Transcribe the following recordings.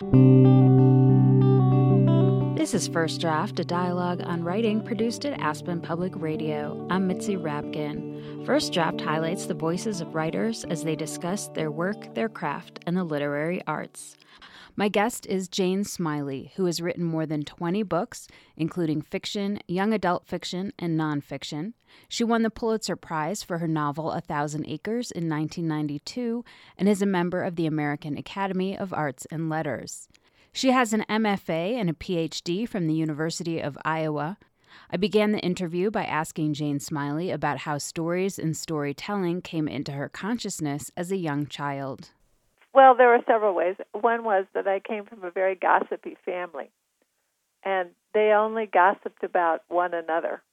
This is First Draft, a dialogue on writing produced at Aspen Public Radio. I'm Mitzi Rapkin. First Draft highlights the voices of writers as they discuss their work, their craft, and the literary arts. My guest is Jane Smiley, who has written more than 20 books, including fiction, young adult fiction, and nonfiction. She won the Pulitzer Prize for her novel A Thousand Acres in 1992 and is a member of the American Academy of Arts and Letters. She has an MFA and a PhD from the University of Iowa. I began the interview by asking Jane Smiley about how stories and storytelling came into her consciousness as a young child. Well, there were several ways. One was that I came from a very gossipy family, and they only gossiped about one another.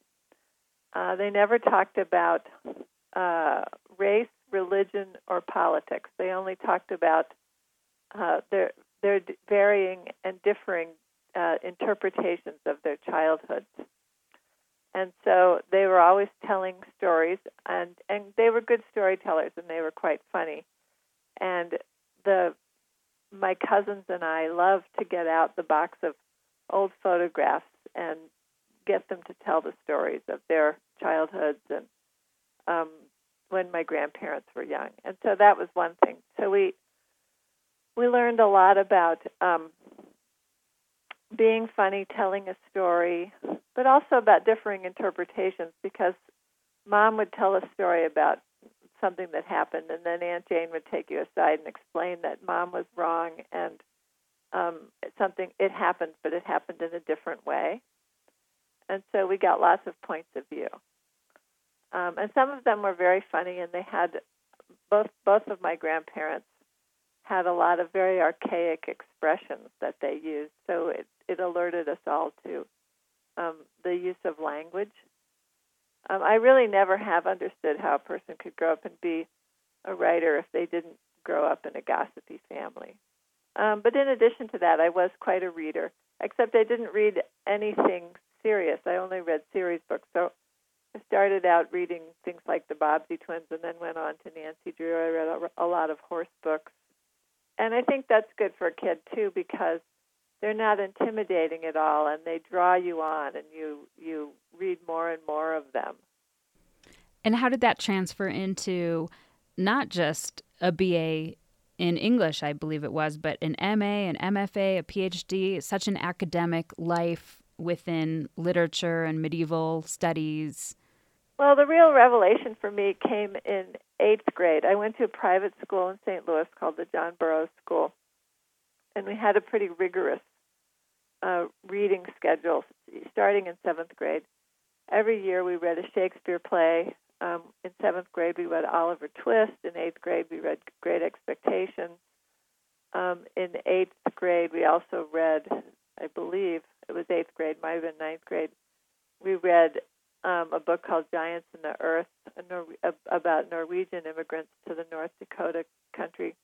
Uh, they never talked about uh, race, religion, or politics. They only talked about uh, their their varying and differing uh, interpretations of their childhoods. And so they were always telling stories, and and they were good storytellers, and they were quite funny. And the my cousins and I love to get out the box of old photographs and get them to tell the stories of their childhoods and um, when my grandparents were young. And so that was one thing. So we we learned a lot about um, being funny, telling a story, but also about differing interpretations because mom would tell a story about something that happened, and then Aunt Jane would take you aside and explain that mom was wrong and um, something it happened, but it happened in a different way. And so we got lots of points of view. Um, and some of them were very funny, and they had both both of my grandparents had a lot of very archaic expressions that they used. So it, it alerted us all to um, the use of language um, I really never have understood how a person could grow up and be a writer if they didn't grow up in a gossipy family. Um, but in addition to that, I was quite a reader, except I didn't read anything serious. I only read series books. So I started out reading things like the Bobbsey Twins and then went on to Nancy Drew. I read a, a lot of horse books. And I think that's good for a kid, too, because they're not intimidating at all and they draw you on and you you read more and more of them and how did that transfer into not just a BA in English, I believe it was, but an MA, an MFA, a PhD, such an academic life within literature and medieval studies? Well, the real revelation for me came in eighth grade. I went to a private school in St. Louis called the John Burroughs School, and we had a pretty rigorous uh, reading schedule starting in seventh grade. Every year we read a Shakespeare play. Um, in seventh grade we read Oliver Twist. In eighth grade we read Great Expectations. Um, in eighth grade we also read, I believe it was eighth grade, might have been ninth grade. We read um, a book called Giants in the Earth Nor- about Norwegian immigrants to the North Dakota country.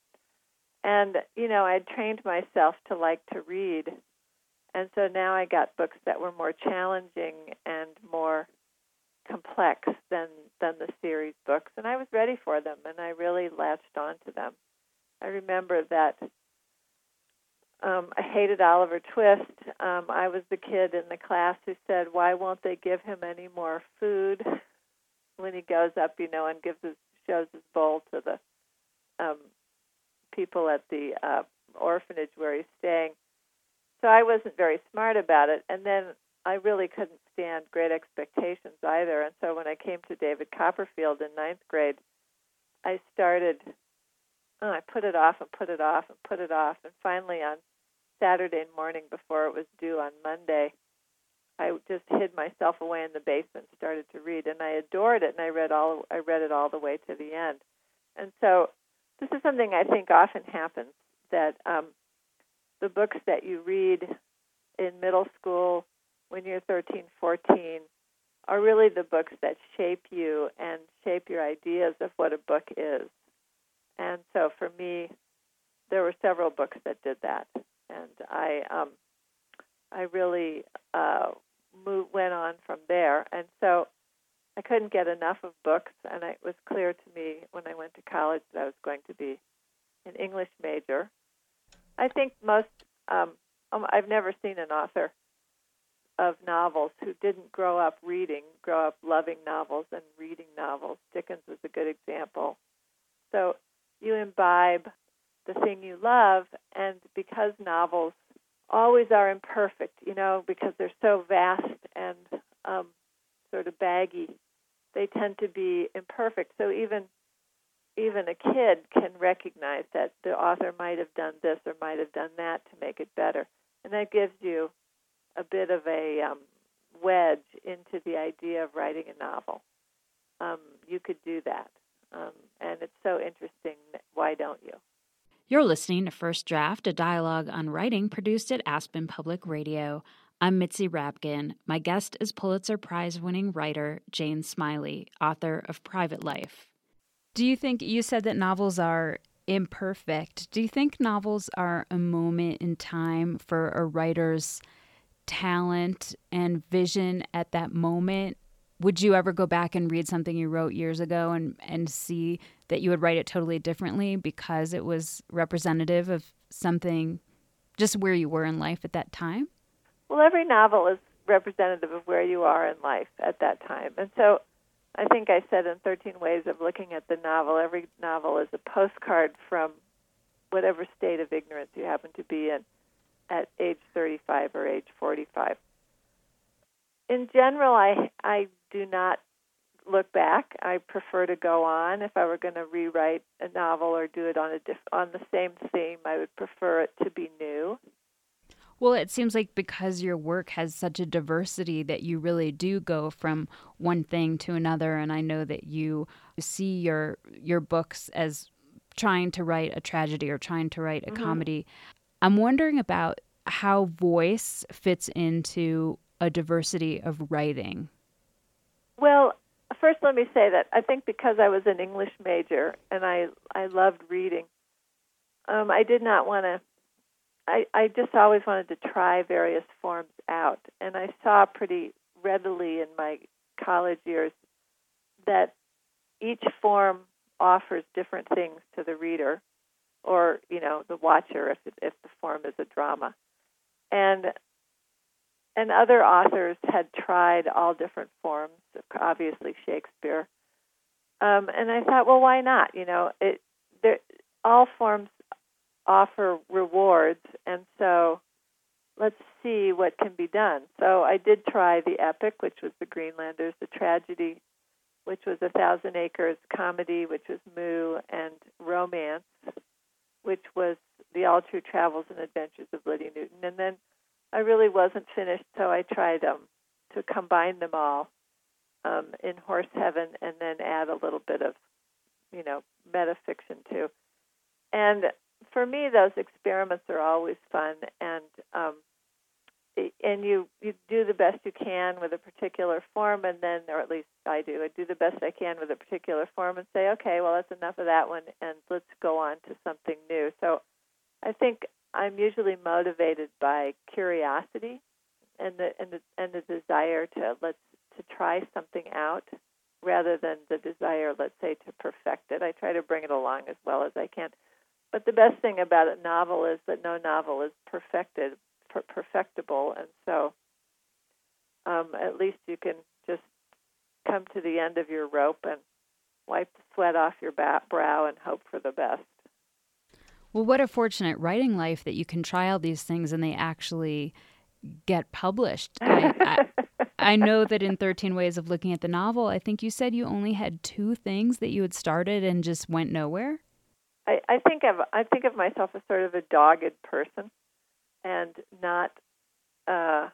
And, you know, I trained myself to like to read and so now I got books that were more challenging and more complex than than the series books, and I was ready for them, and I really latched onto them. I remember that um, I hated Oliver Twist. Um, I was the kid in the class who said, "Why won't they give him any more food?" When he goes up, you know, and gives his shows his bowl to the um, people at the uh, orphanage where he's staying so I wasn't very smart about it. And then I really couldn't stand great expectations either. And so when I came to David Copperfield in ninth grade, I started, oh, I put it off and put it off and put it off. And finally on Saturday morning before it was due on Monday, I just hid myself away in the basement started to read. And I adored it. And I read all, I read it all the way to the end. And so this is something I think often happens that um, the books that you read in middle school when you're 13, 14 are really the books that shape you and shape your ideas of what a book is. And so for me, there were several books that did that, and I um, I really uh, moved, went on from there. And so I couldn't get enough of books, and it was clear to me when I went to college that I was going to be an English major I think most um, um, I've never seen an author of novels who didn't grow up reading, grow up loving novels and reading novels. Dickens was a good example. So you imbibe the thing you love, and because novels always are imperfect, you know, because they're so vast and um, sort of baggy, they tend to be imperfect. So even even a kid can recognize that the author might have done this or might have done that to make it better, and that gives you a bit of a um, wedge into the idea of writing a novel. Um, you could do that, um, and it's so interesting. Why don't you? You're listening to First Draft, a dialogue on writing produced at Aspen Public Radio. I'm Mitzi Rapkin. My guest is Pulitzer Prize winning writer Jane Smiley, author of Private Life. Do you think you said that novels are imperfect? Do you think novels are a moment in time for a writer's talent and vision at that moment? Would you ever go back and read something you wrote years ago and, and see that you would write it totally differently because it was representative of something just where you were in life at that time? Well, every novel is representative of where you are in life at that time. And so I think I said in 13 Ways of Looking at the Novel, every novel is a postcard from whatever state of ignorance you happen to be in at age 35 or age 45. In general, I I do not look back. I prefer to go on. If I were going to rewrite a novel or do it on a diff- on the same theme, I would prefer it to be new. Well, it seems like because your work has such a diversity that you really do go from one thing to another and I know that you see your your books as trying to write a tragedy or trying to write a mm-hmm. comedy. I'm wondering about how voice fits into a diversity of writing. Well, first let me say that I think because I was an English major and I I loved reading, um, I did not want to. I I just always wanted to try various forms out, and I saw pretty readily in my college years that each form offers different things to the reader or you know the watcher if if the form is a drama. And and other authors had tried all different forms obviously shakespeare. Um, and i thought well why not? You know it all forms offer rewards and so let's see what can be done so i did try the epic which was the greenlanders the tragedy which was a thousand acres comedy which was moo and romance which was the All True Travels and Adventures of Lidie Newton. And then I really wasn't finished, so I tried um, to combine them all um, in Horse Heaven and then add a little bit of, you know, metafiction too. And for me, those experiments are always fun, and um, and you you do the best you can with a particular form and then or at least I do I do the best I can with a particular form and say okay well that's enough of that one and let's go on to something new. So I think I'm usually motivated by curiosity and the and the and the desire to let's to try something out rather than the desire let's say to perfect it. I try to bring it along as well as I can but the best thing about a novel is that no novel is perfected per- perfectible, and so um, at least you can just come to the end of your rope and wipe the sweat off your brow and hope for the best. Well, what a fortunate writing life that you can try all these things and they actually get published. I, I, I, know that in 13 Ways of Looking at the Novel, I think you said you only had two things that you had started and just went nowhere. I, I think of I think of myself as sort of a dogged person and not. Uh,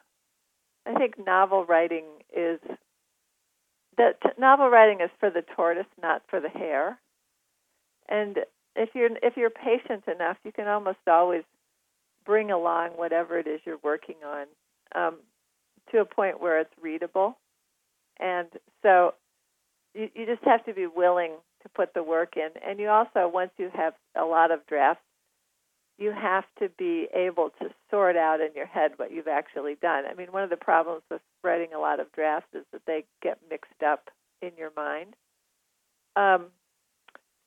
I think novel writing is that novel writing is for the tortoise, not for the hare. And if you're if you're patient enough, you can almost always bring along whatever it is you're working on um, to a point where it's readable. And so you, you just have to be willing to put the work in. And you also, once you have a lot of drafts you have to be able to sort out in your head what you've actually done. I mean, one of the problems with writing a lot of drafts is that they get mixed up in your mind. Um,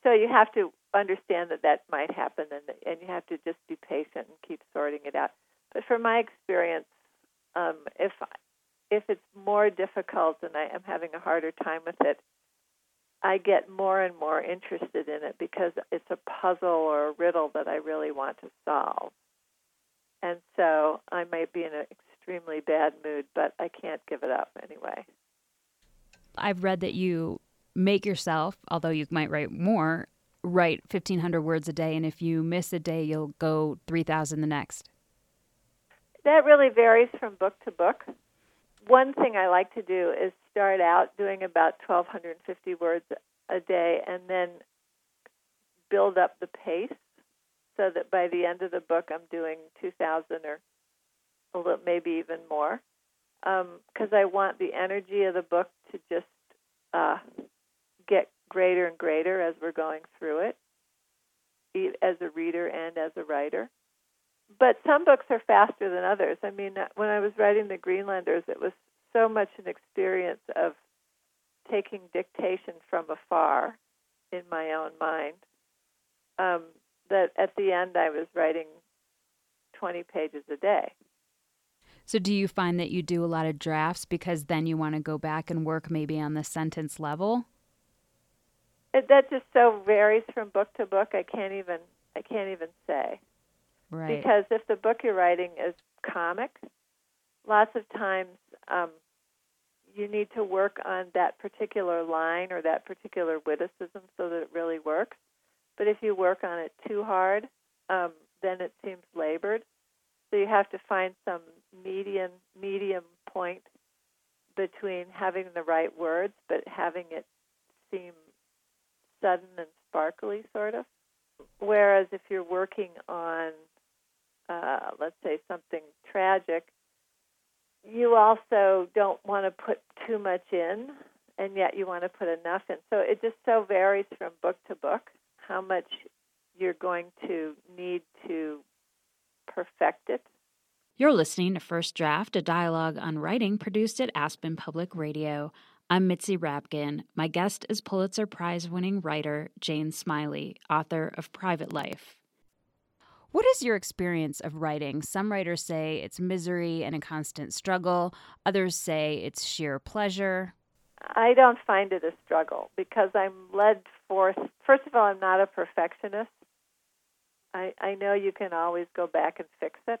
so you have to understand that that might happen, and and you have to just be patient and keep sorting it out. But from my experience, um, if if it's more difficult and I am having a harder time with it, I get more and more interested in it because it's a puzzle or a riddle that I really want to solve. And so I might be in an extremely bad mood, but I can't give it up anyway. I've read that you make yourself, although you might write more, write 1500 words a day and if you miss a day you'll go 3000 the next. That really varies from book to book. One thing I like to do is start out doing about 1250 words a day and then build up the pace so that by the end of the book I'm doing 2000 or a little, maybe even more because um, I want the energy of the book to just uh, get greater and greater as we're going through it, as a reader and as a writer. But some books are faster than others. I mean, when I was writing The Greenlanders, it was so much an experience of taking dictation from afar in my own mind um, that at the end I was writing 20 pages a day. So, do you find that you do a lot of drafts because then you want to go back and work maybe on the sentence level? It, that just so varies from book to book. I can't even I can't even say. Right. Because if the book you're writing is comic, lots of times um, you need to work on that particular line or that particular witticism so that it really works. But if you work on it too hard, um, then it seems labored. So you have to find some median medium point between having the right words but having it seem sudden and sparkly, sort of. Whereas if you're working on, uh, let's say, something tragic, you also don't want to put too much in, and yet you want to put enough in. So it just so varies from book to book how much you're going to need to perfect it. You're listening to First Draft, a dialogue on writing produced at Aspen Public Radio. I'm Mitzi Rapkin. My guest is Pulitzer Prize winning writer Jane Smiley, author of Private Life. What is your experience of writing? Some writers say it's misery and a constant struggle, others say it's sheer pleasure. I don't find it a struggle because I'm led forth. First of all, I'm not a perfectionist. I, I know you can always go back and fix it.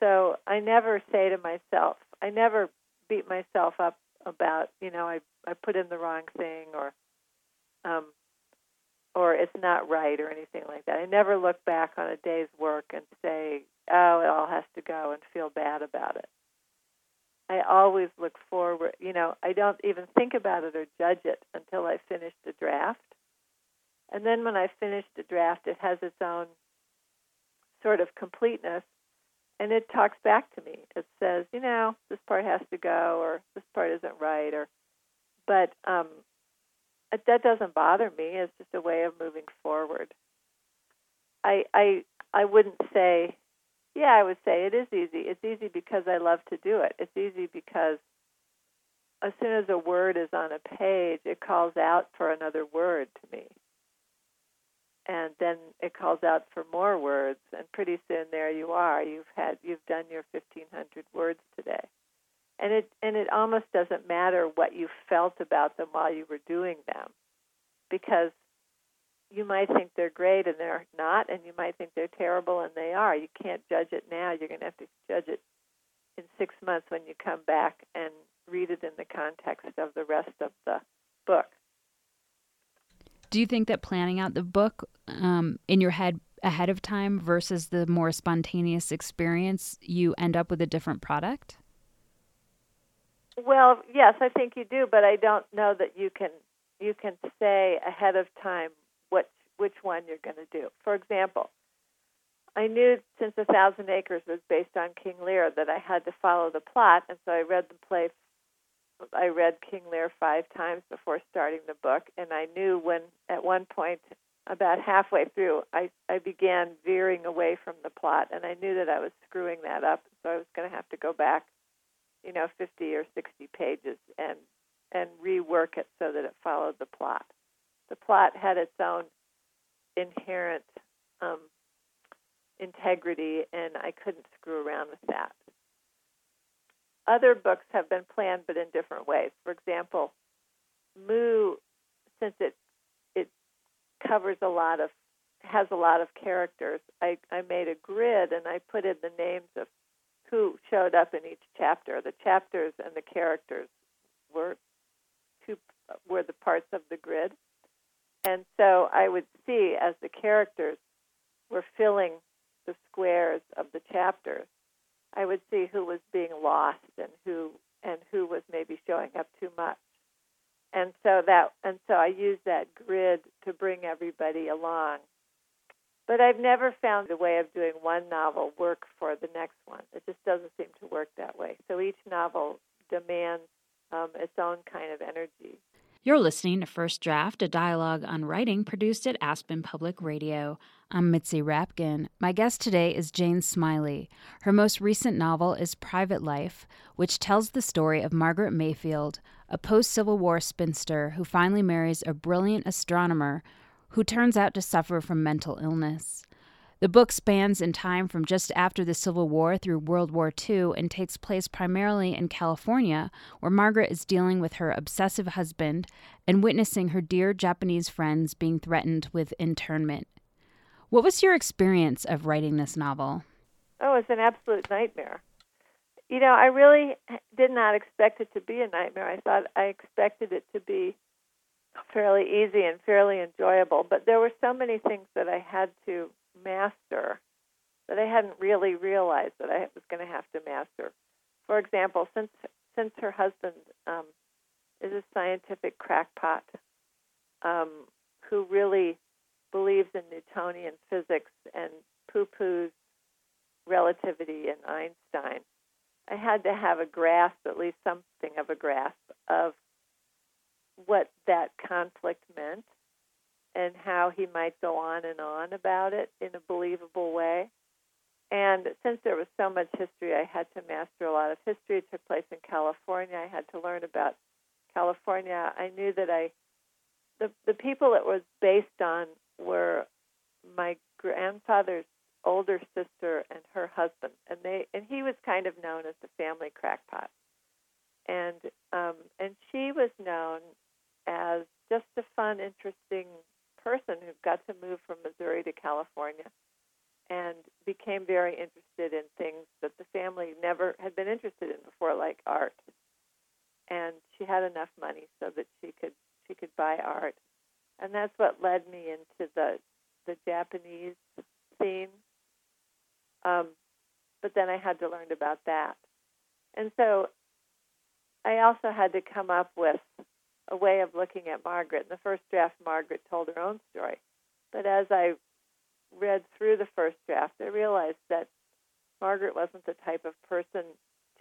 So I never say to myself, I never beat myself up about, you know, I I put in the wrong thing or um or it's not right or anything like that. I never look back on a day's work and say, "Oh, it all has to go," and feel bad about it. I always look forward. You know, I don't even think about it or judge it until I finish the draft. And then when I finish the draft, it has its own sort of completeness, and it talks back to me. It says, you know, this part has to go, or this part isn't right, or but um, that doesn't bother me. It's just a way of moving forward. I I I wouldn't say, yeah, I would say it is easy. It's easy because I love to do it. It's easy because as soon as a word is on a page, it calls out for another word to me and then it calls out for more words and pretty soon there you are you've had you've done your 1500 words today and it and it almost doesn't matter what you felt about them while you were doing them because you might think they're great and they're not and you might think they're terrible and they are. You can't judge it now. You're going to have to judge it in 6 months when you come back and read it in the context of the rest of the book. Do you think that planning out the book um, in your head ahead of time versus the more spontaneous experience, you end up with a different product? Well, yes, I think you do, but I don't know that you can you can say ahead of time what which one you're going to do. For example, I knew since A Thousand Acres was based on King Lear that I had to follow the plot, and so I read the play I read King Lear five times before starting the book, and I knew when at one point, about halfway through, I I began veering away from the plot, and I knew that I was screwing that up, so I was going to have to go back, you know, 50 or 60 pages and and rework it so that it followed the plot. The plot had its own inherent um, integrity, and I couldn't screw around with that. Other books have been planned, but in different ways. For example, Moo, since it it covers a lot of has a lot of characters, I, I made a grid and I put in the names of who showed up in each chapter. The chapters and the characters were two were the parts of the grid. And so I would see as the characters were filling the squares of the chapters, I would see who was being lost and who and who was maybe showing up too much. And so that and so I used that grid to bring everybody along. But I've never found a way of doing one novel work for the next one. It just doesn't seem to work that way. So each novel demands um, its own kind of energy. You're listening to First Draft, a dialogue on writing produced at Aspen Public Radio. I'm Mitzi Rapkin. My guest today is Jane Smiley. Her most recent novel is Private Life, which tells the story of Margaret Mayfield, a post Civil War spinster who finally marries a brilliant astronomer who turns out to suffer from mental illness. The book spans in time from just after the Civil War through World War II and takes place primarily in California, where Margaret is dealing with her obsessive husband and witnessing her dear Japanese friends being threatened with internment. What was your experience of writing this novel? Oh, it's an absolute nightmare. You know, I really did not expect it to be a nightmare. I thought I expected it to be fairly easy and fairly enjoyable, but there were so many things that I had to master that I hadn't really realized that I was going to have to master. For example, since since her husband um, is a scientific crackpot um, who really believes in Newtonian physics and poo-poos relativity and Einstein, I had to have a grasp, at least something of a grasp, of what that conflict meant and how he might go on and on about it in a believable way. And since there was so much history, I had to master a lot of history. It took place in California. I had to learn about California. I knew that I, the the people it was based on were my grandfather's older sister and her husband, and they and he was kind of known as the family crackpot, and um, and she was known as just a fun, interesting person who got to move from Missouri to California and became very interested in things that the family never had been interested in before, like art. And she had enough money so that she could she could buy art, and that's what led me into the the Japanese scene. Um, but then I had to learn about that, and so I also had to come up with a way of looking at Margaret. In the first draft, Margaret told her own story. But as I read through the first draft, I realized that Margaret wasn't the type of person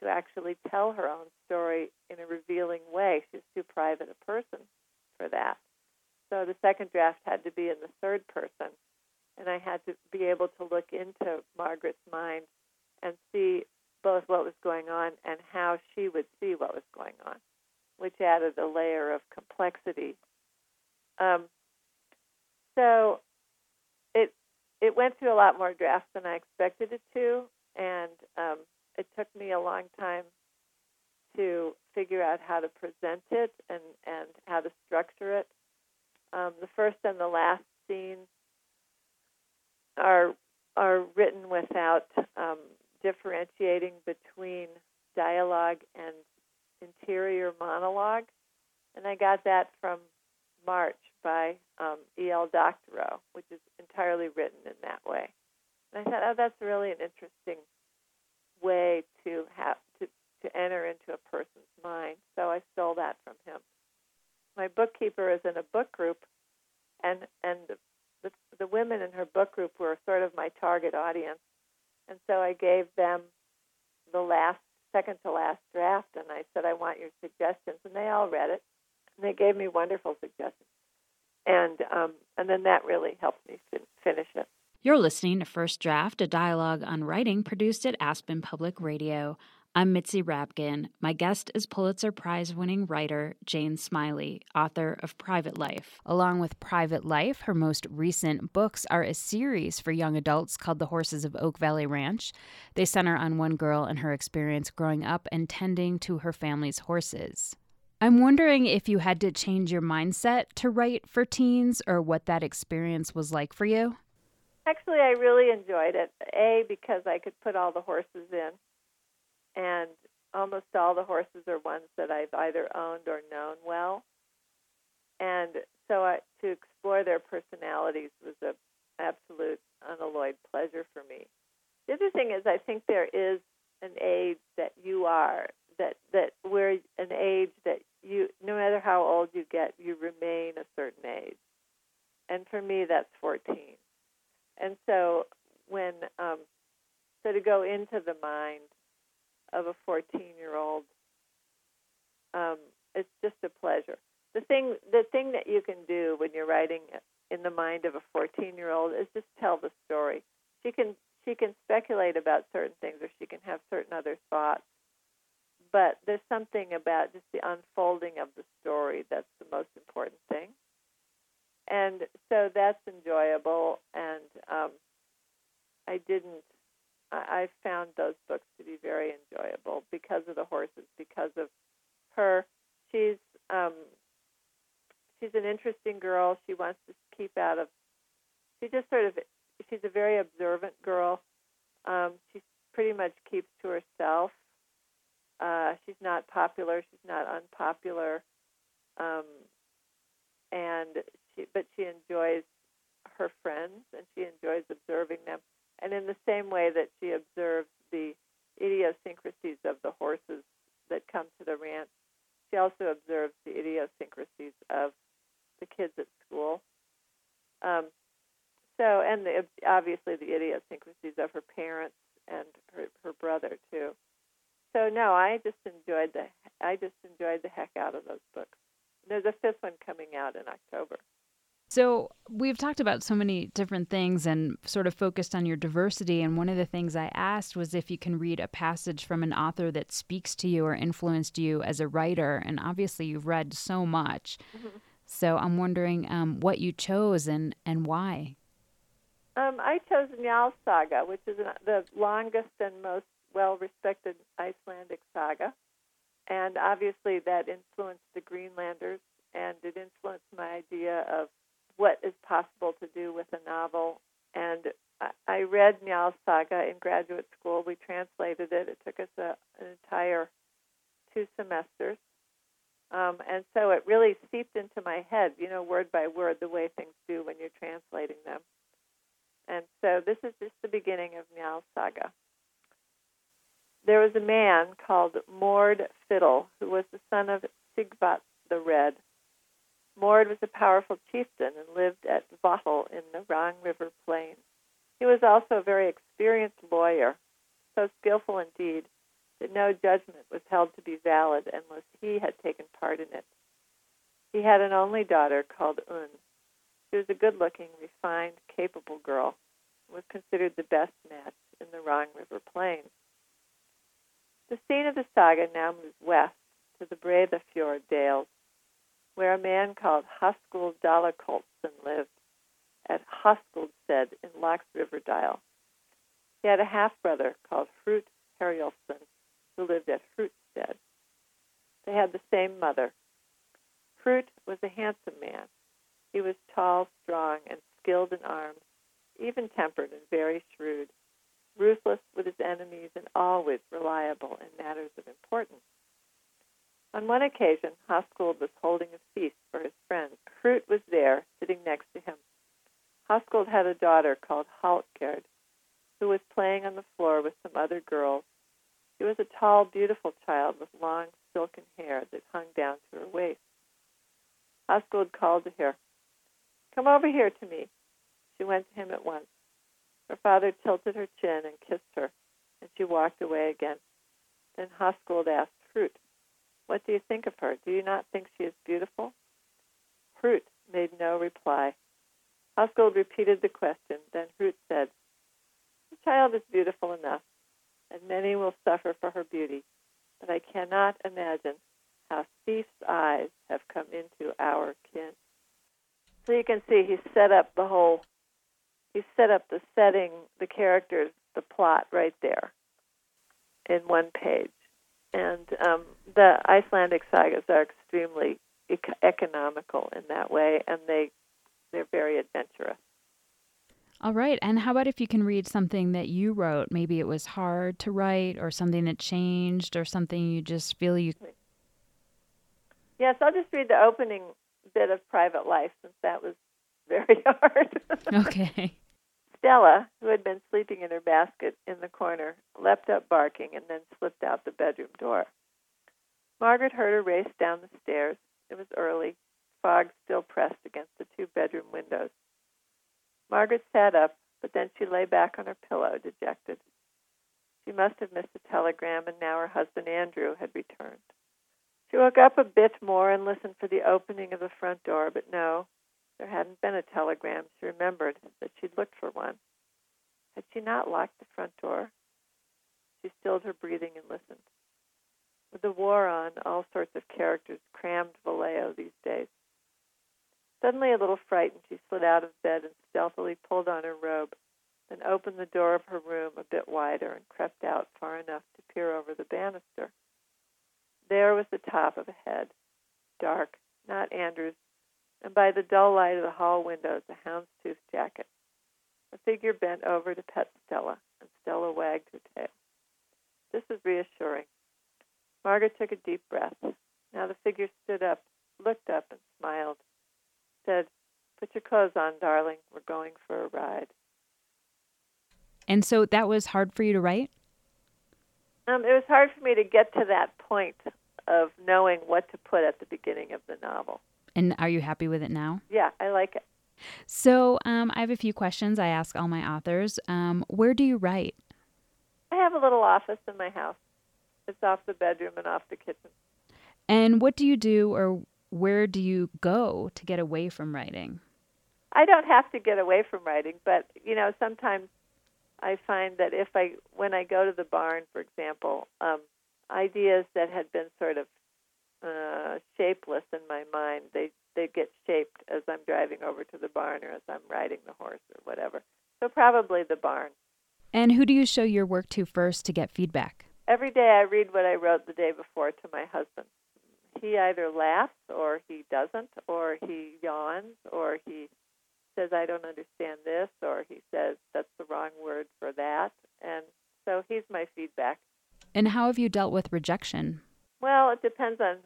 to actually tell her own story in a revealing way. She's too private a person for that. So the second draft had to be in the third person, and I had to be able to look into Margaret's mind and see both what was going on and how she would see what was going on which added a layer of complexity. Um, so it it went through a lot more drafts than I expected it to, and um, it took me a long time to figure out how to present it and, and how to structure it. Um, the first and the last scenes are are written without um, differentiating between dialogue and interior monologue, and I got that from March by um, E.L. Doctorow, which is entirely written in that way. And I thought, oh, that's really an interesting way to have to to enter into a person's mind. So I stole that from him. My bookkeeper is in a book group, and and the, the, the women in her book group were sort of my target audience, and so I gave them the last second to last draft, and I said, I want your suggestions. And they all read it, and they gave me wonderful suggestions. And, um, and then that really helped me fin- finish it. You're listening to First Draft, a dialogue on writing produced at Aspen Public Radio. I'm Mitzi Rapkin. My guest is Pulitzer Prize winning writer Jane Smiley, author of Private Life. Along with Private Life, her most recent books are a series for young adults called The Horses of Oak Valley Ranch. They center on one girl and her experience growing up and tending to her family's horses. I'm wondering if you had to change your mindset to write for teens or what that experience was like for you. Actually, I really enjoyed it. A, because I could put all the horses in and almost all the horses are ones that I've either owned or known well. And so I, to explore their personalities was an absolute unalloyed pleasure for me. The other thing is, I think there is an age that you are that that where an age that you, no matter how old you get, you remain a certain age. And for me, that's 14. And so when um, so to go into the mind of a 14 year old. Um, it's just a pleasure. The thing, the thing that you can do when you're writing in the mind of a 14 year old is just tell the story. She can she can speculate about certain things or she can have certain other thoughts. But there's something about just the unfolding of the story that's the most important thing. And so that's enjoyable. And um, I didn't I, I found those books to be very enjoyable because of the horses, because of her. She's um, she's an interesting girl. She wants to keep out of. She just sort of. She's a very observant girl. Um, she pretty much keeps to herself. Uh, she's not popular. She's not unpopular. Um, and she, but she enjoys her friends and she enjoys observing them and in the same way that she observes the idiosyncrasies of the horses that come to the ranch, she also observes the idiosyncrasies of the kids at school. Um, so, and the, obviously the idiosyncrasies of her parents and her, her brother too. So, no, I just enjoyed the I just enjoyed the heck out of those books. There's a fifth one coming out in October. So, we've talked about so many different things and sort of focused on your diversity. And one of the things I asked was if you can read a passage from an author that speaks to you or influenced you as a writer. And obviously, you've read so much. Mm-hmm. So, I'm wondering um, what you chose and, and why. Um, I chose Njal Saga, which is the longest and most well respected Icelandic saga. And obviously, that influenced the Greenlanders, and it influenced my idea of what is possible to do with a novel. And I read Njal Saga in graduate school. We translated it. It took us a, an entire two semesters. Um, and so it really seeped into my head, you know, word by word, the way things do when you're translating them. And so this is just the beginning of Njal Saga. There was a man called Mord Fiddle who was the son of Sigvat the Red, Mord was a powerful chieftain and lived at Vattel in the Rang River plain. He was also a very experienced lawyer, so skillful indeed that no judgment was held to be valid unless he had taken part in it. He had an only daughter called Un. She was a good looking, refined, capable girl and was considered the best match in the Rang River plain. The scene of the saga now moves west to the Breiðafjord Dales where a man called Höskuldur Dalakoltsson lived at Höskuldstead in Laxriverdale. He had a half brother called Hrut Herjolfsson who lived at Hrutstead. They had the same mother. Hrut was a handsome man. He was tall, strong, and skilled in arms, even tempered and very shrewd, ruthless with his enemies, and always reliable in matters of importance. On one occasion, Höskuld was holding a feast for his friends. Hrut was there, sitting next to him. Höskuld had a daughter called Hallgerd, who was playing on the floor with some other girls. She was a tall, beautiful child with long, silken hair that hung down to her waist. Höskuld called to her, Come over here to me. She went to him at once. Her father tilted her chin and kissed her, and she walked away again. Then Höskuld asked Hrut, what do you think of her? Do you not think she is beautiful? Hrut made no reply. Höskuld repeated the question. Then Hrut said, The child is beautiful enough, and many will suffer for her beauty, but I cannot imagine how thief's eyes have come into our kin. So you can see he set up the whole, he set up the setting, the characters, the plot right there in one page. And um, the Icelandic sagas are extremely ec- economical in that way, and they they're very adventurous. All right. And how about if you can read something that you wrote? Maybe it was hard to write, or something that changed, or something you just feel you. Yes, I'll just read the opening bit of private life since that was very hard. okay. Stella, who had been sleeping in her basket in the corner, leapt up barking and then slipped out the bedroom door. Margaret heard her race down the stairs. It was early, fog still pressed against the two bedroom windows. Margaret sat up, but then she lay back on her pillow, dejected. She must have missed the telegram, and now her husband Andrew had returned. She woke up a bit more and listened for the opening of the front door, but no, there hadn't been a telegram. She remembered that she'd looked for one. Had she not locked the front door? She stilled her breathing and listened. With the war on, all sorts of characters crammed Vallejo these days. Suddenly, a little frightened, she slid out of bed and stealthily pulled on her robe, then opened the door of her room a bit wider and crept out far enough to peer over the banister. There was the top of a head, dark, not Andrew's, and by the dull light of the hall windows, a houndstooth jacket. A figure bent over to pet Stella, and Stella wagged her tail. This was reassuring. Margaret took a deep breath. Now the figure stood up, looked up, and smiled. Said, Put your clothes on, darling. We're going for a ride. And so that was hard for you to write? Um, it was hard for me to get to that point of knowing what to put at the beginning of the novel. And are you happy with it now? Yeah, I like it. So um, I have a few questions I ask all my authors. Um, where do you write? I have a little office in my house. It's off the bedroom and off the kitchen. And what do you do or where do you go to get away from writing? I don't have to get away from writing, but you know, sometimes I find that if I when I go to the barn, for example, um, ideas that had been sort of uh, shapeless in my mind, they they get shaped as I'm driving over to the barn or as I'm riding the horse or whatever. So probably the barn. And who do you show your work to first to get feedback? Every day I read what I wrote the day before to my husband. He either laughs or he doesn't, or he yawns, or he says, I don't understand this, or he says, that's the wrong word for that. And so he's my feedback. And how have you dealt with rejection? Well, it depends on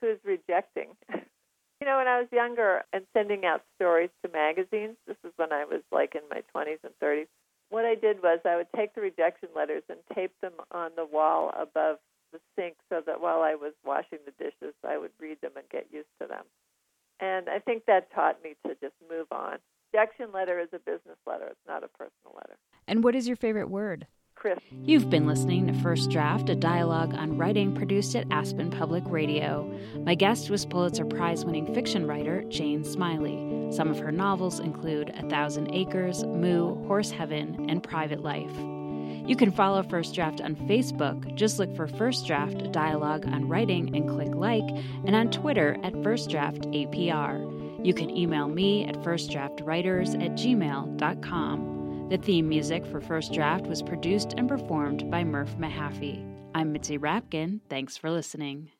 who's rejecting. you know, when I was younger and sending out stories to magazines, this is when I was like in my 20s and 30s, what I did was I would take the rejection letters and tape them on the wall above the sink so that while I was washing the dishes, I would read them and get used to them. And I think that taught me to just move on. Rejection letter is a business letter, it's not a personal letter. And what is your favorite word? Chris. You've been listening to First Draft, a dialogue on writing produced at Aspen Public Radio. My guest was Pulitzer Prize winning fiction writer Jane Smiley. Some of her novels include A Thousand Acres, Moo, Horse Heaven, and Private Life. You can follow First Draft on Facebook. Just look for First Draft, dialogue on writing, and click like, and on Twitter at First Draft APR. You can email me at firstdraftwriters at gmail.com. The theme music for First Draft was produced and performed by Murph Mahaffey. I'm Mitzi Rapkin. Thanks for listening.